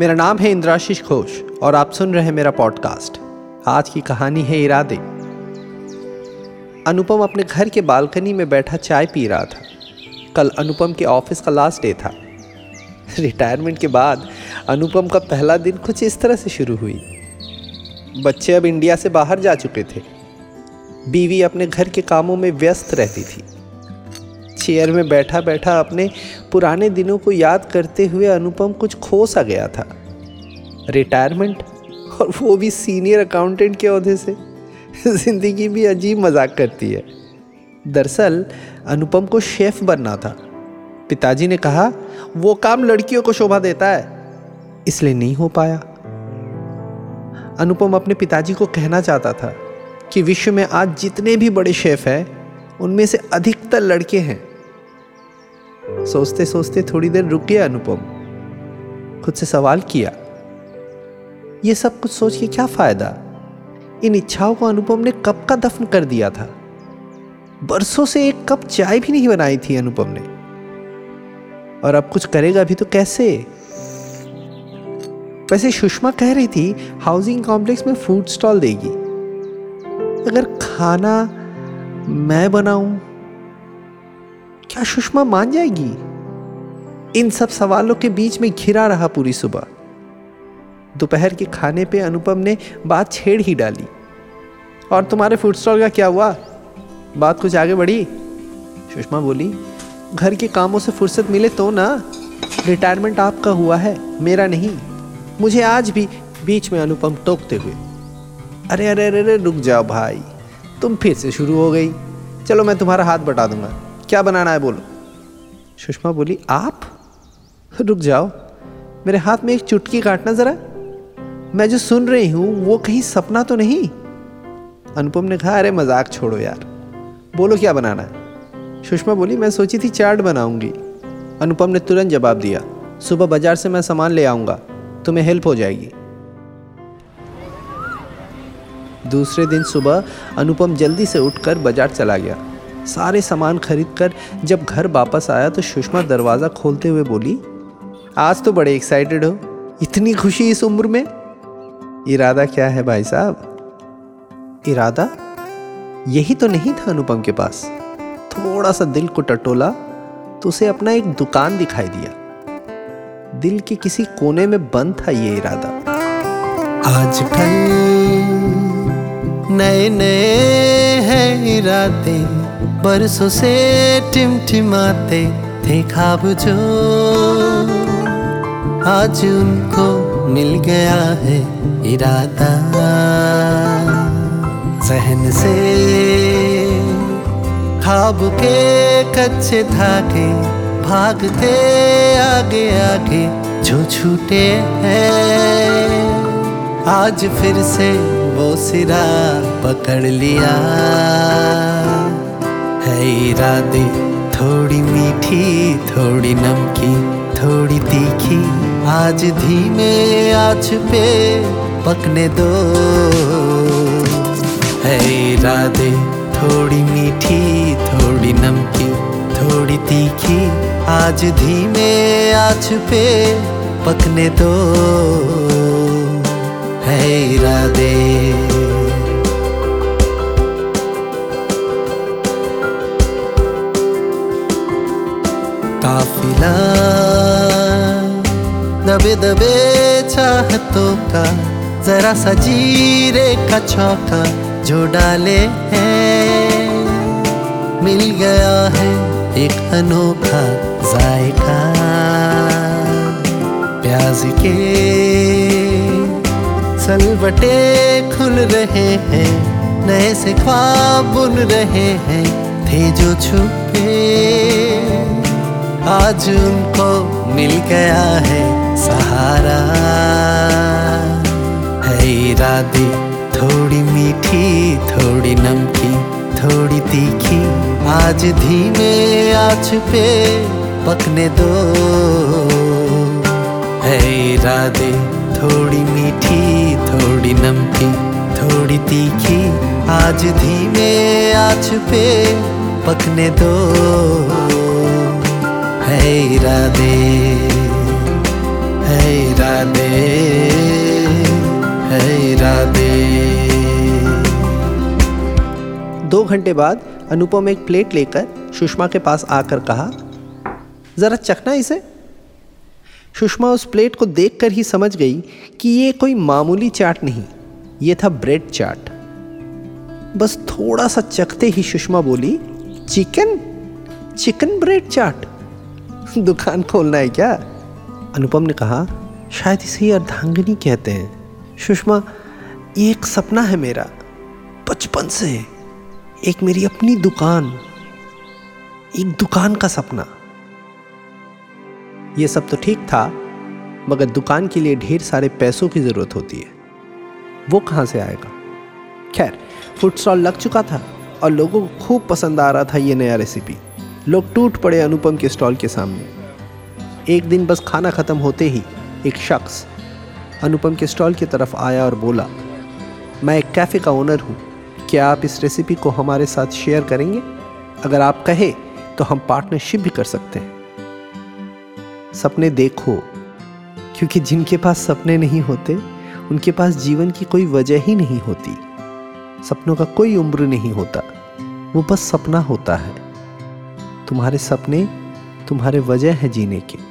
मेरा नाम है इंद्राशीष घोष और आप सुन रहे हैं मेरा पॉडकास्ट। आज की कहानी है इरादे। अनुपम अपने घर के बालकनी में बैठा चाय पी रहा था। कल अनुपम के ऑफ़िस का लास्ट डे था। रिटायरमेंट के बाद अनुपम का पहला दिन कुछ इस तरह से शुरू हुई। बच्चे अब इंडिया से बाहर जा चुके थे। बीवी अपने घर के कामों में व्यस्त रहती थी। चेयर में बैठा बैठा अपने पुराने दिनों को याद करते हुए अनुपम कुछ खो सा गया था। रिटायरमेंट और वो भी सीनियर अकाउंटेंट के अहदे से। ज़िंदगी भी अजीब मज़ाक करती है। दरअसल, अनुपम को शेफ बनना था। पिताजी ने कहा, वो काम लड़कियों को शोभा देता है। इसलिए नहीं हो पाया। अनुपम अपने पिताजी को कहना चाहता था कि विश्व में आज जितने भी बड़े शेफ हैं, उनमें से अधिकतर लड़के हैं। सोचते सोचते थोड़ी देर रुक गया अनुपम। खुद से सवाल किया यह सब कुछ सोच के क्या फ़ायदा? इन इच्छाओं को अनुपम ने कब का दफन कर दिया था? बरसों से एक कप चाय भी नहीं बनाई थी अनुपम ने। और अब कुछ करेगा भी तो कैसे? वैसे सुषमा कह रही थी, हाउसिंग कॉम्प्लेक्स में फ़ूड स्टॉल देगी। अगर खाना मैं बनाऊँ क्या सुषमा मान जाएगी? इन सब सवालों के बीच में घिरा रहा पूरी सुबह। दोपहर के खाने पे अनुपम ने बात छेड़ ही डाली। और तुम्हारे फ़ूड स्टॉल का क्या हुआ? बात कुछ आगे बढ़ी? सुषमा बोली, घर के कामों से फुर्सत मिले तो ना? रिटायरमेंट आपका हुआ है, मेरा नहीं। मुझे आज भी बीच में अनुपम टोकते हुए, अरे अरे अरे अरे, रुक जाओ भाई। तुम फिर से शुरू हो गई। चलो मैं तुम्हारा हाथ बटा दूँगा। क्या बनाना है बोलो। सुषमा बोली, आप? रुक जाओ। मेरे हाथ में एक चुटकी काटना जरा। मैं जो सुन रही हूँ, वो कहीं सपना तो नहीं? अनुपम ने कहा, अरे मज़ाक छोड़ो यार। बोलो क्या बनाना है? सुषमा बोली, मैं सोची थी चाट बनाऊँगी। अनुपम ने तुरंत जवाब दिया, सुबह बाज़ार से मैं सामान ले आऊँगा। तुम्हें हेल्प हो जाएगी। दूसरे दिन सुबह, अनुपम जल्दी से उठकर बाज़ार चला गया। सारे सामान खरीद कर जब घर वापस आया तो सुषमा दरवाज़ा खोलते हुए बोली, आज तो बड़े एक्साइटेड हो। इतनी खुशी इस उम्र में? इरादा क्या है भाई साहब? इरादा? यही तो नहीं था अनुपम के पास। थोड़ा सा दिल को टटोला तो उसे अपना एक दुकान दिखाई दिया। दिल के किसी कोने में बंद था ये इरादा। आजकल नए नए हैं इरादे। बरसों से टिमटिमाते थे खाब जो। आज उनको मिल गया है इरादा। सहन से खाब के कच्चे धागे भागते आगे आगे जो छूटे हैं। आज फिर से वो सिरा पकड़ लिया। है इरादे। थोड़ी मीठी, थोड़ी नमकी थोड़ी तीखी। आज धीमे आँच पे पकने दो। है इरादे। थोड़ी मीठी, थोड़ी नमकी थोड़ी तीखी। आज धीमे आँच पे पकने दो। है इरादे। दबे दबे चाहतों का, जरा सा जीरे का चौका जो डाले हैं। मिल गया है एक अनोखा जायका, प्याज के सलबटे खुल रहे हैं, नए से ख्वाब बुन रहे हैं, थे जो छुपे। आज उनको मिल गया है इरादे थोड़ी मीठी, थोड़ी नमकी थोड़ी तीखी। आज धीमे आँच पे पकने दो। है इरादे थोड़ी मीठी, थोड़ी नमकी थोड़ी तीखी। आज धीमे आँच पे पकने दो। है इरादे है इरादे राधे दो। घंटे बाद अनुपम एक प्लेट लेकर सुषमा के पास आकर कहा, ज़रा चखना इसे? सुषमा उस प्लेट को देखकर ही समझ गई कि ये कोई मामूली चाट नहीं, ये था ब्रेड चाट। बस थोड़ा सा चखते ही सुषमा बोली, चिकन? चिकन ब्रेड चाट? दुकान खोलना है क्या? अनुपम ने कहा, शायद इसे अर्धांगनी कहते हैं। सुषमा, ये एक सपना है मेरा, बचपन से। एक मेरी अपनी दुकान, एक दुकान का सपना। ये सब तो ठीक था, मगर दुकान के लिए ढेर सारे पैसों की ज़रूरत होती है। वो कहाँ से आएगा? खैर फ़ूड स्टॉल लग चुका था, और लोगों को खूब पसंद आ रहा था ये नया रेसिपी लोग टूट पड़े अनुपम के स्टॉल के सामने। एक दिन बस खाना ख़त्म होते ही एक शख्स अनुपम के स्टॉल की तरफ़ आया और बोला, मैं एक कैफ़े का ओनर हूँ। क्या आप इस रेसिपी को हमारे साथ शेयर करेंगे? अगर आप कहे तो हम पार्टनरशिप भी कर सकते हैं। सपने देखो, क्योंकि जिनके पास सपने नहीं होते, उनके पास जीवन की कोई वजह ही नहीं होती। सपनों का कोई उम्र नहीं होता, वो बस सपना होता है। तुम्हारे सपने, तुम्हारे वजह है जीने के।